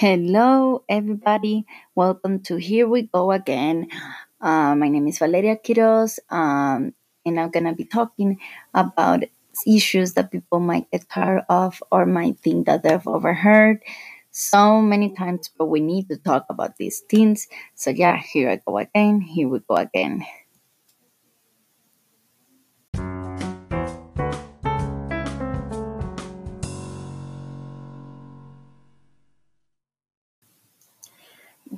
Hello, everybody. Welcome to Here We Go Again. Uh, my name is Valeria Quiroz, um, and I'm going to be talking about issues that people might get tired of or might think that they've overheard so many times, but we need to talk about these things. So, yeah, here I go again. Here we go again.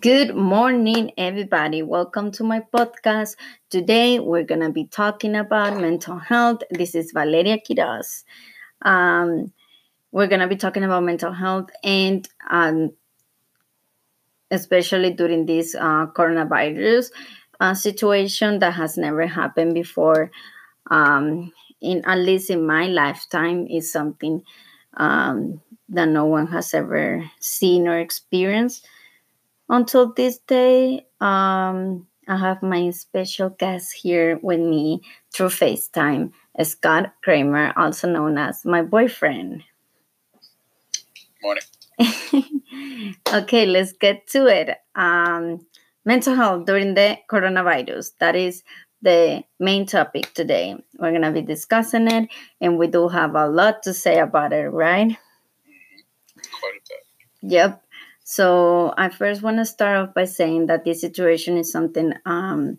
Good morning, everybody. Welcome to my podcast. Today, we're going to be talking about mental health. This is Valeria Quiroz. Um, we're going to be talking about mental health and um, especially during this uh, coronavirus uh, situation that has never happened before. Um, in at least in my lifetime, is something um, that no one has ever seen or experienced until this day, um, I have my special guest here with me through FaceTime, Scott Kramer, also known as my boyfriend. Morning. okay, let's get to it. Um, mental health during the coronavirus. That is the main topic today. We're going to be discussing it, and we do have a lot to say about it, right? Mm-hmm. Quite a bit. Yep. So I first want to start off by saying that this situation is something um,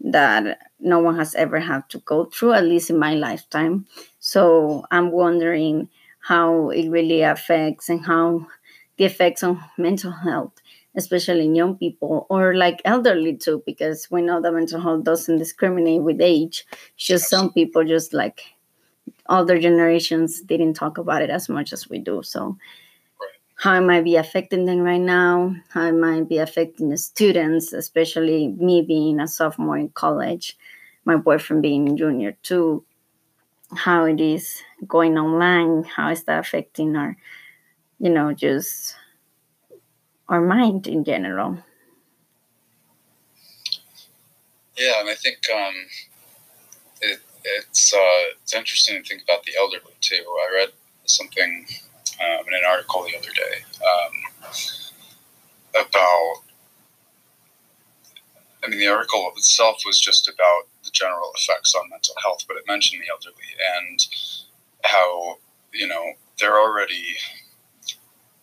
that no one has ever had to go through, at least in my lifetime. So I'm wondering how it really affects and how the effects on mental health, especially in young people or like elderly too, because we know that mental health doesn't discriminate with age. It's just some people just like older generations didn't talk about it as much as we do. So how it might be affecting them right now, how it might be affecting the students, especially me being a sophomore in college, my boyfriend being junior too, how it is going online, how is that affecting our, you know, just our mind in general. Yeah, and I think um, it, it's uh, it's interesting to think about the elderly too. I read something um, in an article the other day um, about. I mean, the article itself was just about the general effects on mental health, but it mentioned the elderly and how you know they're already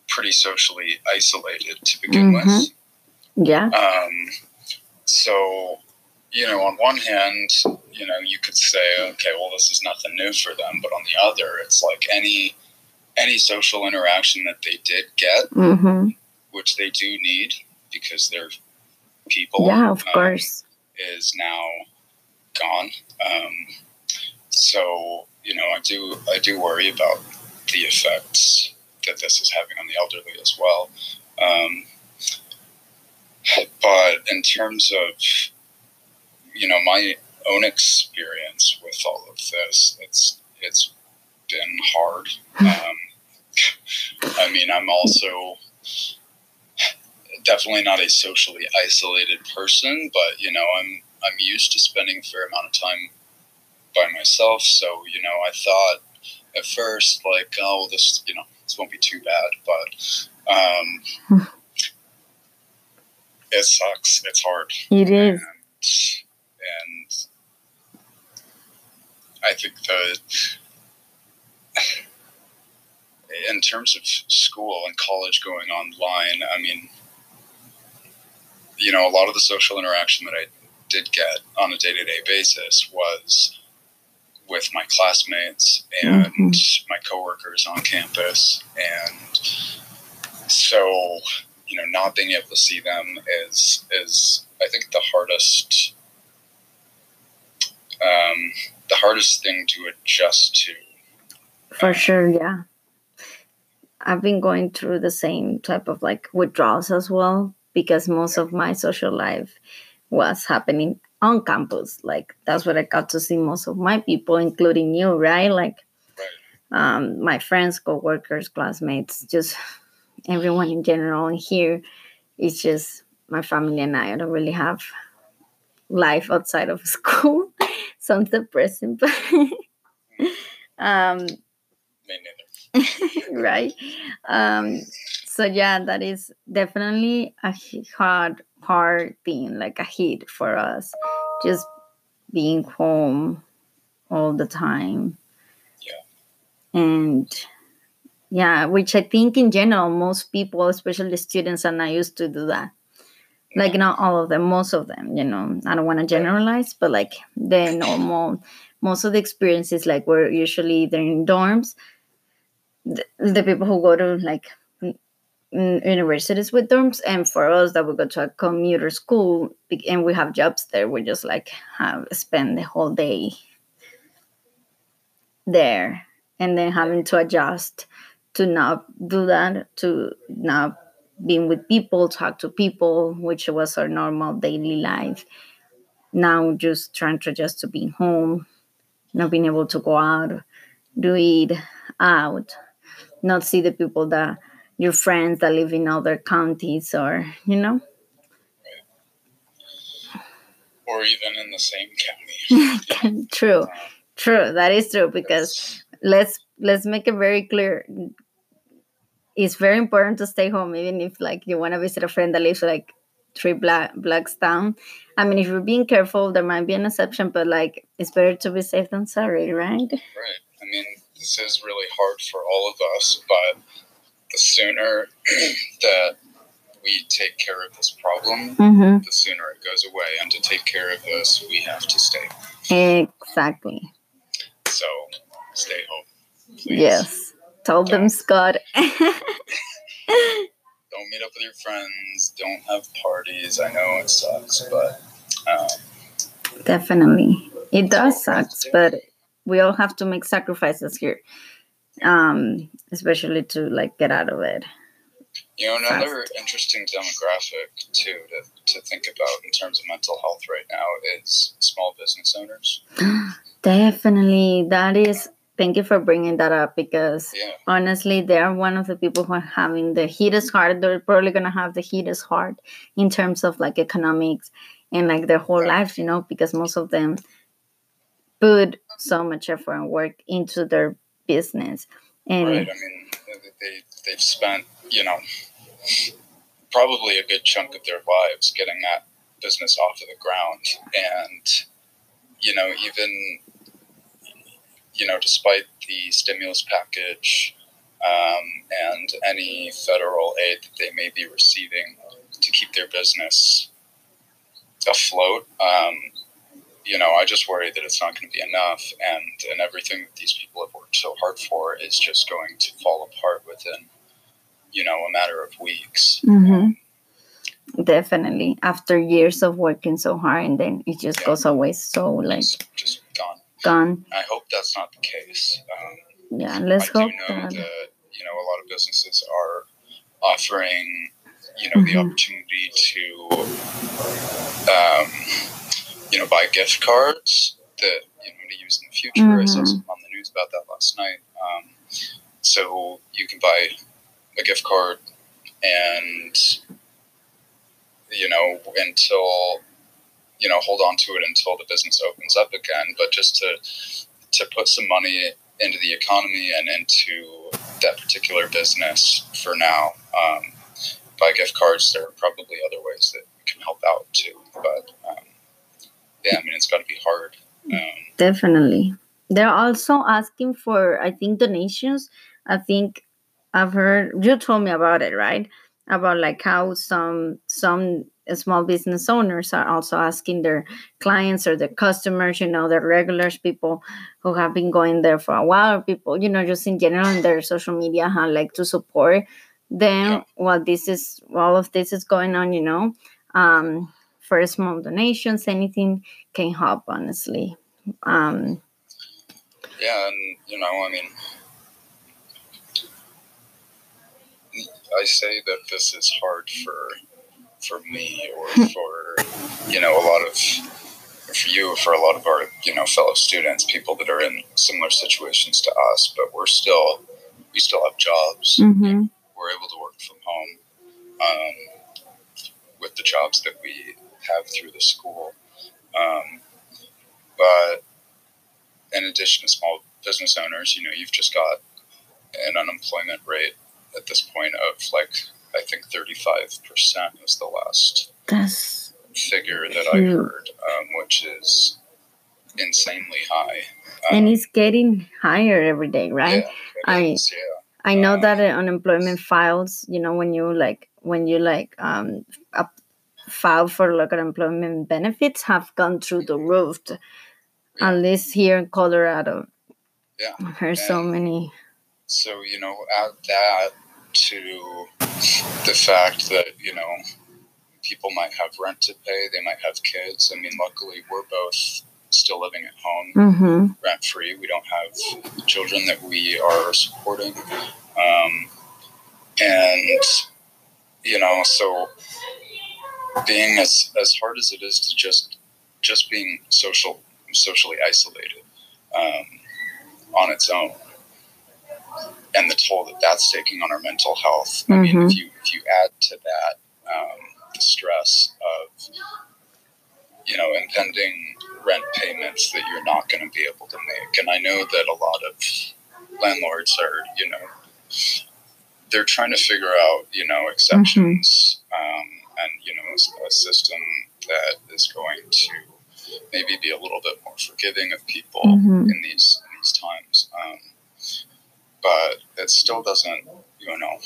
pretty socially isolated to begin mm-hmm. with. Yeah. Um, so, you know, on one hand, you know, you could say, okay, well, this is nothing new for them, but on the other, it's like any any social interaction that they did get, mm-hmm. which they do need because they're people. Yeah, of um, course. Is now gone. Um, so you know, I do I do worry about the effects that this is having on the elderly as well. Um, but in terms of you know my own experience with all of this, it's it's been hard. Um, I mean, I'm also definitely not a socially isolated person, but you know, I'm I'm used to spending a fair amount of time by myself. So you know, I thought at first like, oh, this you know, this won't be too bad, but um, it sucks. It's hard. It is. And, and I think the in terms of school and college going online, I mean, you know, a lot of the social interaction that I did get on a day to day basis was with my classmates and mm-hmm. my coworkers on campus. And so, you know, not being able to see them is, is I think, the hardest. Um, the hardest thing to adjust to. For sure, yeah. I've been going through the same type of like withdrawals as well because most of my social life was happening on campus. Like that's where I got to see most of my people, including you, right? Like um, my friends, co-workers, classmates, just everyone in general. And here, it's just my family and I. I don't really have life outside of school. Sounds depressing, but um, Me neither. right? Um, so yeah, that is definitely a hard, hard thing, like a hit for us. Just being home all the time. Yeah. And yeah, which I think in general, most people, especially students, are not used to do that. Like not all of them, most of them, you know. I don't want to generalize, but like the normal, most of the experiences, like we're usually either in dorms. The, the people who go to like universities with dorms, and for us that we go to a commuter school and we have jobs there, we just like have spend the whole day there, and then having to adjust to not do that, to not being with people, talk to people, which was our normal daily life. Now just trying to adjust to being home, not being able to go out, do it out, not see the people that your friends that live in other counties or you know. Or even in the same county. true. True. That is true because let's let's make it very clear it's very important to stay home, even if like you want to visit a friend that lives like three black blocks down. I mean, if you're being careful, there might be an exception, but like it's better to be safe than sorry, right? Right. I mean, this is really hard for all of us, but the sooner that we take care of this problem, mm-hmm. the sooner it goes away. And to take care of this, we have to stay. Exactly. So stay home. Please. Yes. Told them, Scott. don't meet up with your friends. Don't have parties. I know it sucks, but um, definitely it does suck. But we all have to make sacrifices here, um, especially to like get out of it. You know, another Fast. interesting demographic too to, to think about in terms of mental health right now is small business owners. Definitely, that is Thank you for bringing that up because yeah. honestly, they're one of the people who are having the hardest heart. They're probably gonna have the hardest heart in terms of like economics and like their whole right. life, you know, because most of them put so much effort and work into their business. And right. I mean, they they've spent you know probably a good chunk of their lives getting that business off of the ground, and you know even you know, despite the stimulus package um, and any federal aid that they may be receiving to keep their business afloat, um, you know, I just worry that it's not going to be enough, and and everything that these people have worked so hard for is just going to fall apart within, you know, a matter of weeks. Mm-hmm. Definitely, after years of working so hard, and then it just yeah. goes away so like just, just gone gone. I hope that's not the case. Um, yeah, let's I hope do know that. that. You know, a lot of businesses are offering, you know, mm-hmm. the opportunity to, um, you know, buy gift cards that you know to use in the future. Mm-hmm. I saw mm-hmm. something on the news about that last night. Um, so you can buy a gift card and you know until you know hold on to it until the business opens up again but just to to put some money into the economy and into that particular business for now um, buy gift cards there are probably other ways that can help out too but yeah i mean it's got to be hard um, definitely they're also asking for i think donations i think i've heard you told me about it right about like how some some small business owners are also asking their clients or their customers, you know, their regulars, people who have been going there for a while, people, you know, just in general in their social media, how like to support them yeah. while this is all of this is going on, you know. Um, for small donations, anything can help, honestly. Um, yeah, and you know, I mean, I say that this is hard for for me or for you know a lot of for you for a lot of our you know fellow students people that are in similar situations to us but we're still we still have jobs mm-hmm. we're able to work from home um, with the jobs that we have through the school um, but in addition to small business owners you know you've just got an unemployment rate at this point of like I think 35% is the last That's figure that I heard, um, which is insanely high. and Um, it's getting higher every day, right? yeah, I- is, yeah. I know Um, that unemployment files, you know, when you like when you like um up, file for local employment benefits have gone through the roof. Yeah. At least here in Colorado. Yeah. I've heard so many. So, you know, add that to the fact that, you know, people might have rent to pay, they might have kids. I mean, luckily, we're both still living at home Mm-hmm. rent free. We don't have children that we are supporting. Um, and, you know, so being as, as hard as it is to just just being social socially isolated um, on its own. And the toll that that's taking on our mental health. I mean, if you if you add to that um, the stress of you know impending rent payments that you're not going to be able to make, and I know that a lot of landlords are you know they're trying to figure out you know exceptions um, and you know a, a system that is going to maybe be a little bit more forgiving of people Mhm. in these in these times. Um, but it still doesn't, you know,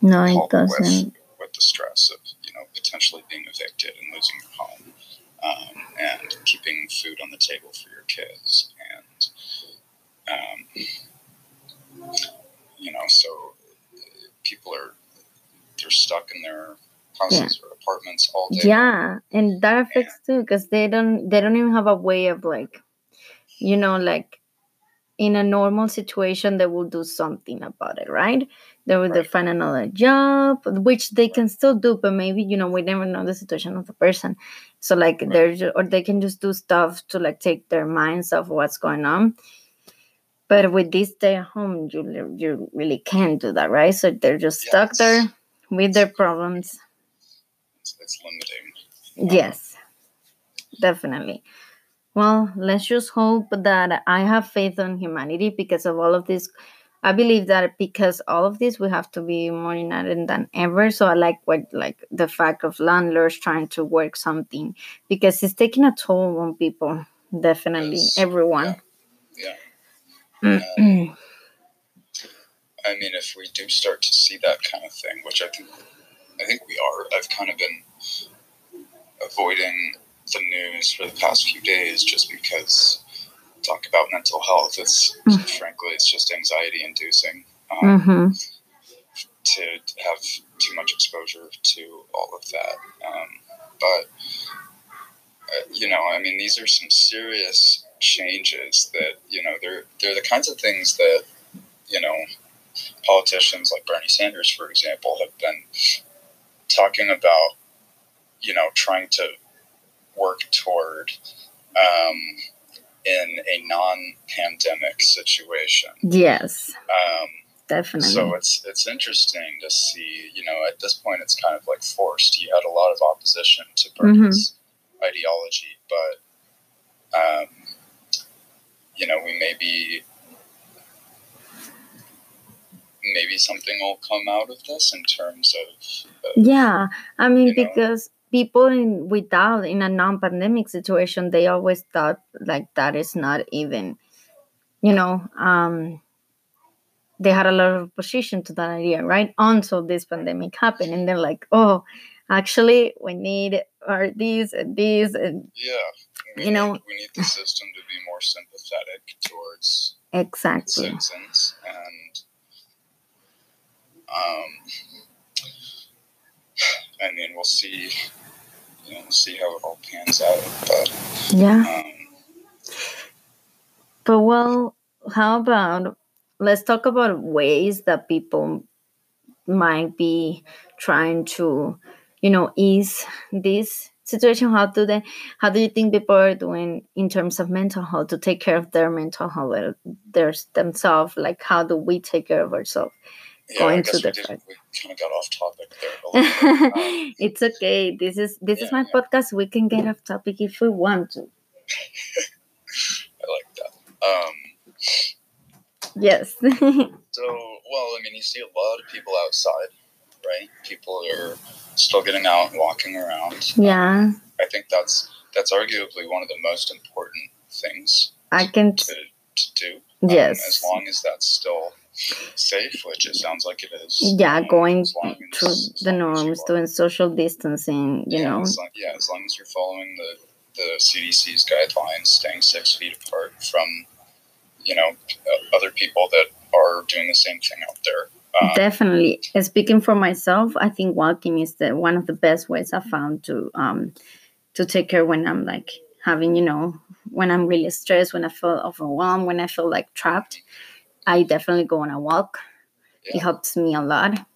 No, it help with doesn't. with the stress of you know potentially being evicted and losing your home, um, and keeping food on the table for your kids, and um, you know, so people are they're stuck in their houses or apartments all day. Yeah, and that affects too because they don't they don't even have a way of like, you know, like in a normal situation they will do something about it, right? They will Right. find another job, which they can still do, but maybe you know we never know the situation of the person. So like Right. they're ju- or they can just do stuff to like take their minds off what's going on. But with this stay at home, you you really can't do that, right? So they're just stuck there with their problems. It's, it's limiting. Yes, definitely. Well, let's just hope that I have faith on humanity because of all of this. I believe that because all of this, we have to be more united than ever. So I like what like the fact of landlords trying to work something because it's taking a toll on people. Definitely, Yes. everyone. Um, I mean, if we do start to see that kind of thing, which I think, I think we are. I've kind of been avoiding the news for the past few days just because talk about mental health. It's Mm. frankly, it's just anxiety inducing um, hmm to have too much exposure to all of that. Um, but uh, you know, I mean, these are some serious changes that you know they're they're the kinds of things that you know politicians like Bernie Sanders, for example, have been talking about. You know, trying to work toward um, in a non-pandemic situation. Yes, Um, definitely. so it's it's interesting to see. You know, at this point, it's kind of like forced. You had a lot of opposition to Bernie's ideology, but um, you know, we may be maybe something will come out of this in terms of, Yeah, I mean you know? because people in without in a non-pandemic situation, they always thought like that is not even, you know, um, they had a lot of opposition to that idea, right? Until this pandemic happened, and they're like, oh, actually, we need are these and this, and yeah. We You know- need, we need the system to be more sympathetic towards exactly. citizens and um I mean we'll see you know we'll see how it all pans out but Yeah, um but well, how about let's talk about ways that people might be trying to you know ease this situation. How do they how do you think people are doing in terms of mental health to take care of their mental health their themselves? Like how do we take care of ourselves yeah, Going to the did, we kind of got off topic there a little bit. Um, it's okay this is this is my yeah. podcast we can get off topic if we want to I like that um yes so well I mean you see a lot of people outside right? People are still getting out and walking around. Yeah. I think that's that's arguably one of the most important things I can. to, to do. Um, Yes. as long as that's still safe, which it sounds like it is. Yeah, um, going as long through as- as the norms, doing social distancing, you yeah, know. As long, yeah, as long as you're following the, the CDC's guidelines, staying six feet apart from, you know, other people that are doing the same thing out there. Um, Definitely. Speaking for myself, I think walking is the one of the best ways I found to um to take care when I'm like having, you know, when I'm really stressed, when I feel overwhelmed, when I feel like trapped. I definitely go on a walk. It helps me a lot.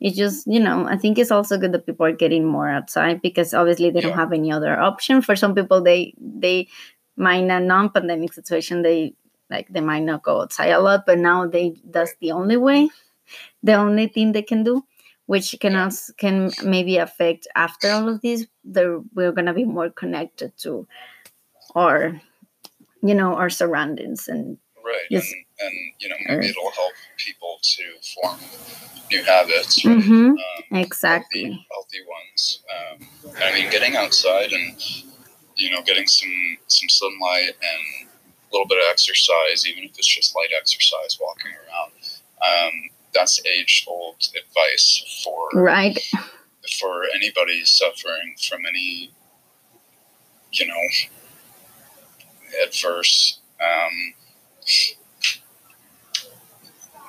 It's just, you know, I think it's also good that people are getting more outside because obviously they don't have any other option. For some people, they they might not non-pandemic situation, they like they might not go outside a lot, but now they that's the only way, the only thing they can do, which can Yeah. also can maybe affect after all of this. They're, we're gonna be more connected to our, you know, our surroundings and Right. Yes. And, you know, maybe Right. it'll help people to form new habits. Right? Mhm. Um, exactly. healthy, healthy ones. Um, I mean, getting outside and you know, getting some some sunlight and a little bit of exercise, even if it's just light exercise, walking around. Um, that's age old advice for Right. for anybody suffering from any you know adverse um,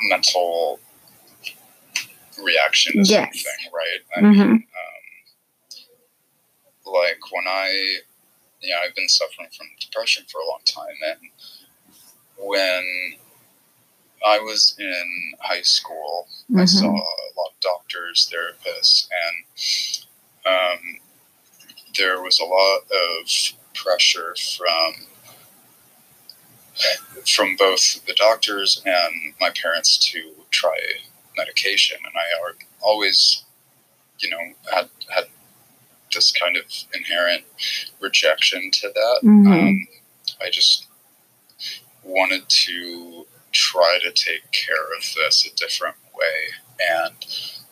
mental reaction to Yes. something, right? I Mhm. mean, um, like when I, yeah, I've been suffering from depression for a long time, and when I was in high school, I Mhm. saw a lot of doctors, therapists, and um, there was a lot of pressure from from both the doctors and my parents to try medication, and I always, you know, had had this kind of inherent rejection to that. Mhm. Um, I just wanted to try to take care of this a different way, and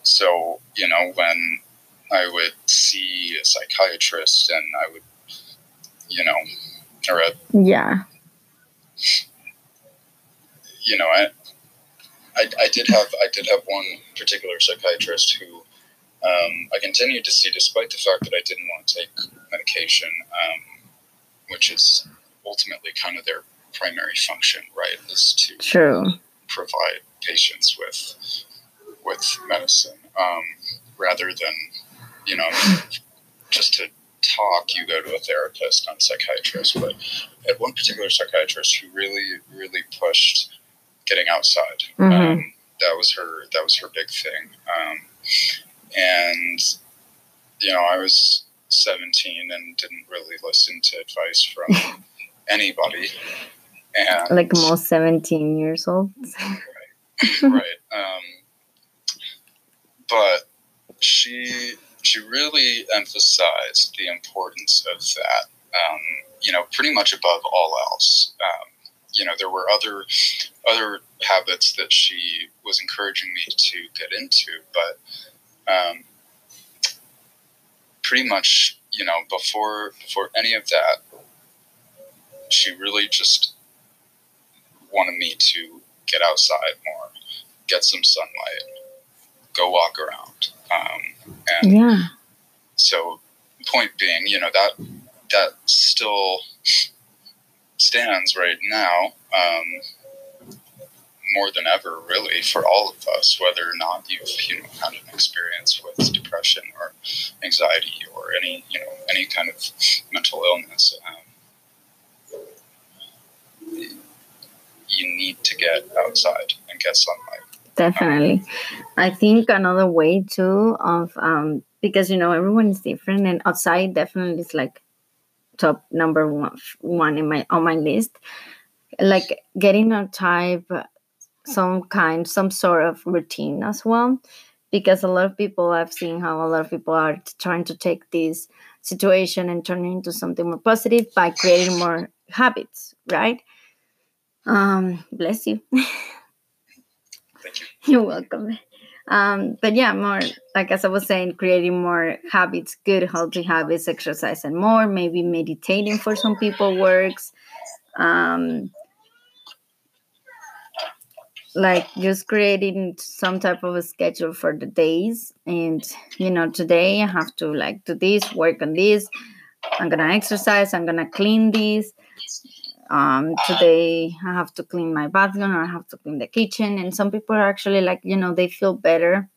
so you know when I would see a psychiatrist and I would, you know, or a Yeah. You know, I, I, I did have I did have one particular psychiatrist who um, I continued to see despite the fact that I didn't want to take medication, um, which is ultimately kind of their primary function, right? Is to True. provide patients with with medicine um, rather than you know just to talk you go to a therapist not a psychiatrist but I had one particular psychiatrist who really really pushed getting outside Mhm. um, that was her that was her big thing um, and you know I was 17 and didn't really listen to advice from anybody and Like most 17 years old. right. Um, but she she really emphasized the importance of that. Um, you know, pretty much above all else. Um, you know, there were other other habits that she was encouraging me to get into, but um, pretty much, you know, before before any of that, she really just wanted me to get outside more, get some sunlight, go walk around. Um, and Yeah. so, point being, you know that that still stands right now, um, more than ever, really, for all of us, whether or not you've you know had an experience with depression or anxiety or any you know any kind of mental illness. Um, you need to get outside and get sunlight. Definitely. I think another way too of um because you know everyone is different and outside definitely is like top number one one in my on my list. Like getting a type some kind some sort of routine as well because a lot of people I've seen how a lot of people are trying to take this situation and turn it into something more positive by creating more habits, right? Um bless you. You're welcome. um, but yeah, more like as I was saying, creating more habits, good healthy habits, exercise and more, maybe meditating for some people works. Um, like just creating some type of a schedule for the days and you know today i have to like do this work on this i'm gonna exercise i'm gonna clean this um today i have to clean my bathroom or i have to clean the kitchen and some people are actually like you know they feel better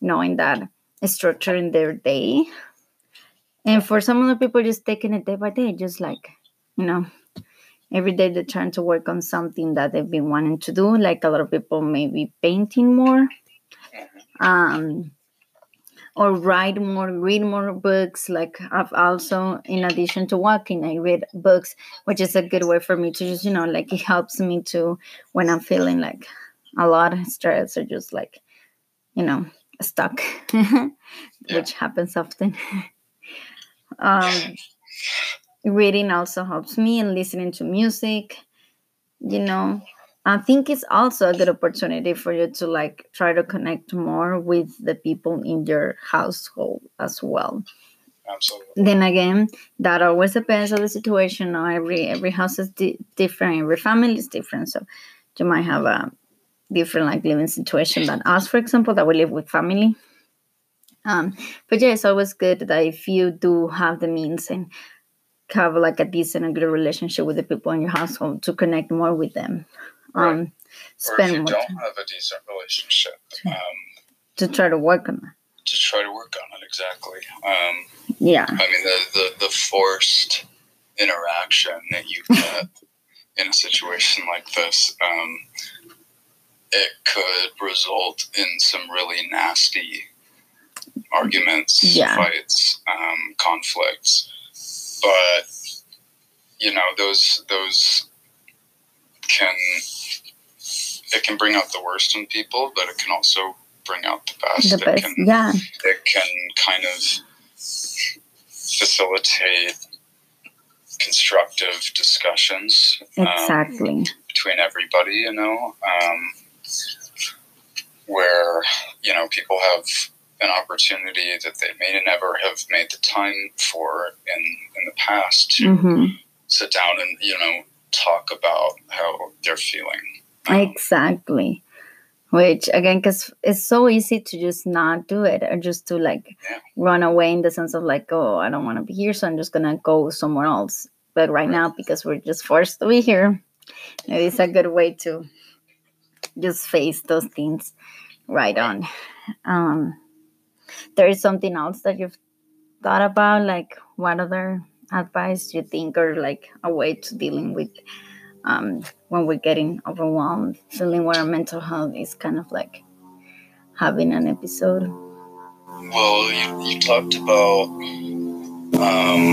knowing that structure in their day. And for some of the people just taking it day by day just like you know every day they're trying to work on something that they've been wanting to do like a lot of people maybe painting more. Um, or write more read more books like i've also in addition to walking i read books which is a good way for me to just you know like it helps me to when i'm feeling like a lot of stress or just like you know stuck which happens often. Um reading also helps me and listening to music you know i think it's also a good opportunity for you to like try to connect more with the people in your household as well Absolutely. then again that always depends on the situation now every every house is di- different every family is different so you might have a different like living situation than us for example that we live with family um but yeah it's always good that if you do have the means and have like a decent and good relationship with the people in your household to connect more with them. Um, Right. or if you don't time have a decent relationship um, to try to work on it to try to work on it exactly um, Yeah, I mean, the, the, the forced interaction that you get in a situation like this, um, it could result in some really nasty arguments, Yeah. fights, um, conflicts. But you know, those those can it can bring out the worst in people, but it can also bring out the best. the It can Yeah, it can kind of facilitate constructive discussions um, exactly. between everybody, you know, um, where, you know, people have an opportunity that they may never have made the time for in, in the past to hmm sit down and, you know, talk about how they're feeling. Um, Exactly. Which again, because it's so easy to just not do it or just to like Yeah. run away in the sense of like, oh, I don't want to be here, so I'm just gonna go somewhere else. But right now, because we're just forced to be here, it's a good way to just face those things right on. Um, there is something else that you've thought about, like what other advice you think, or like a way to dealing with um, when we're getting overwhelmed, feeling where our mental health is kind of like having an episode. Well, you, you talked about, um,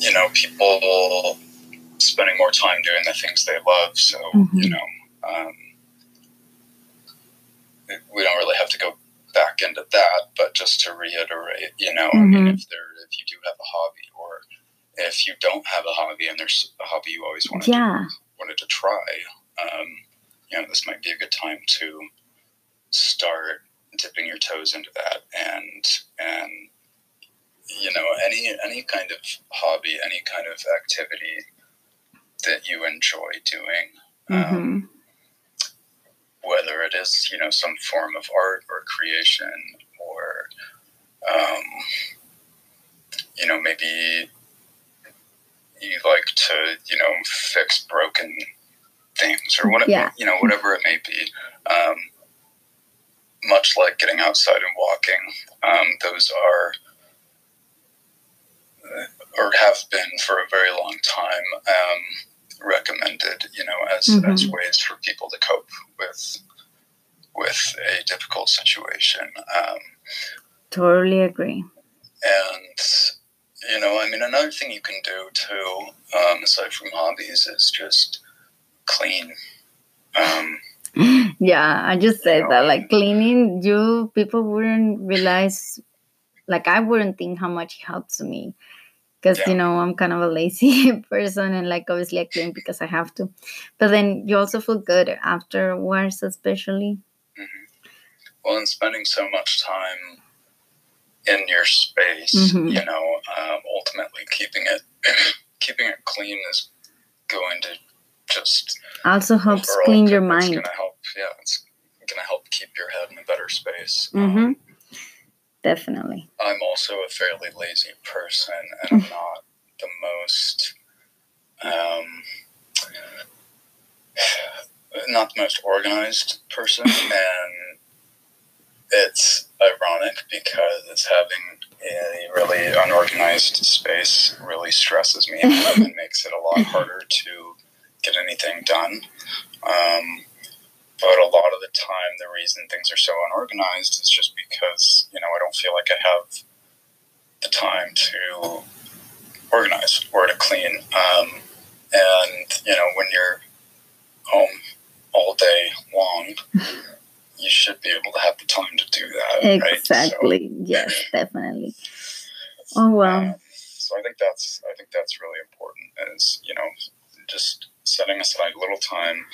you know, people spending more time doing the things they love. So, Mhm. you know, um, we don't really have to go back into that, but just to reiterate, you know, I mean, Mhm. if there, if you do have a hobby, or if you don't have a hobby and there's a hobby you always wanted Yeah, to, wanted to try, um, you know, this might be a good time to start dipping your toes into that and and you know any any kind of hobby any kind of activity that you enjoy doing um, hmm whether it is you know some form of art or creation or um, you know maybe you like to you know fix broken things or whatever Yeah. you know whatever it may be um, much like getting outside and walking um, those are or have been for a very long time um, recommended you know as, as Mhm. ways for people to cope with with a difficult situation um, totally agree. and you know i mean another thing you can do too um, aside from hobbies is just clean um, Yeah, I just said know, that like cleaning, you people wouldn't realize, like I wouldn't think how much it helps me. Because Yeah. you know I'm kind of a lazy person, and like obviously I clean because I have to, but then you also feel good afterwards, especially. mhm. well, and spending so much time in your space, Mhm. you know, um, ultimately keeping it keeping it clean is going to just Also helps clean your mind. To help, yeah, it's going to help keep your head in a better space. hmm Um, Definitely. I'm also a fairly lazy person, and I'm Mm. not the most, um, not the most organized person, and it's ironic because having a really unorganized space really stresses me out and makes it a lot harder to get anything done. Um, but a lot of the time, the reason things are so unorganized is just because you know I don't feel like I have the time to organize or to clean. Um, and you know, when you're home all day long, you should be able to have the time to do that. Right? Exactly. Yes, definitely. Oh well. Um, so I think that's I think that's really important. Is you know just setting aside a little time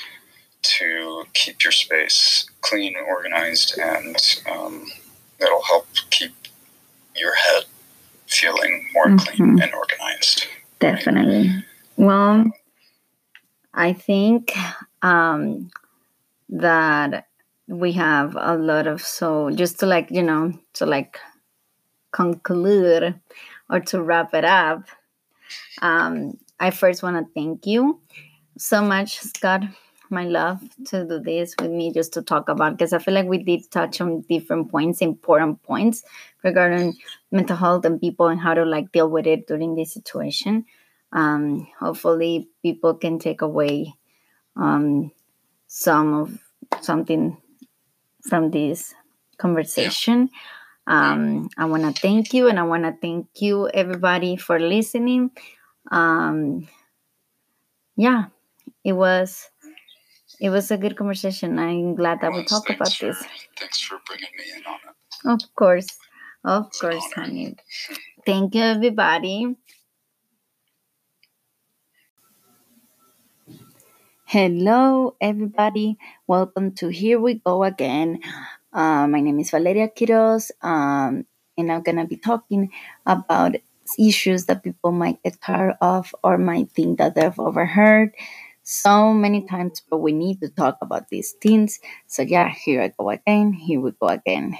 to keep your space clean, and organized, and um, that'll help keep your head feeling more clean Mhm. and organized. Definitely. Well, I think um, that we have a lot of so just to like you know to like conclude or to wrap it up. Um, I first want to thank you so much, Scott, my love, to do this with me just to talk about because I feel like we did touch on different points, important points regarding mental health and people and how to like deal with it during this situation. Um, hopefully, people can take away um, some of something from this conversation. Um, I want to thank you, and I want to thank you, everybody, for listening. Um, yeah, it was it was a good conversation. I'm glad that we talked about for- this. Thanks for bringing me in on it. Of course, of It's course, honey. Thank you, everybody. Hello, everybody. Welcome to Here We Go Again. Uh, my name is Valeria Quiroz, um, and I'm going to be talking about issues that people might get tired of or might think that they've overheard so many times, but we need to talk about these things. So, yeah, here I go again. Here we go again.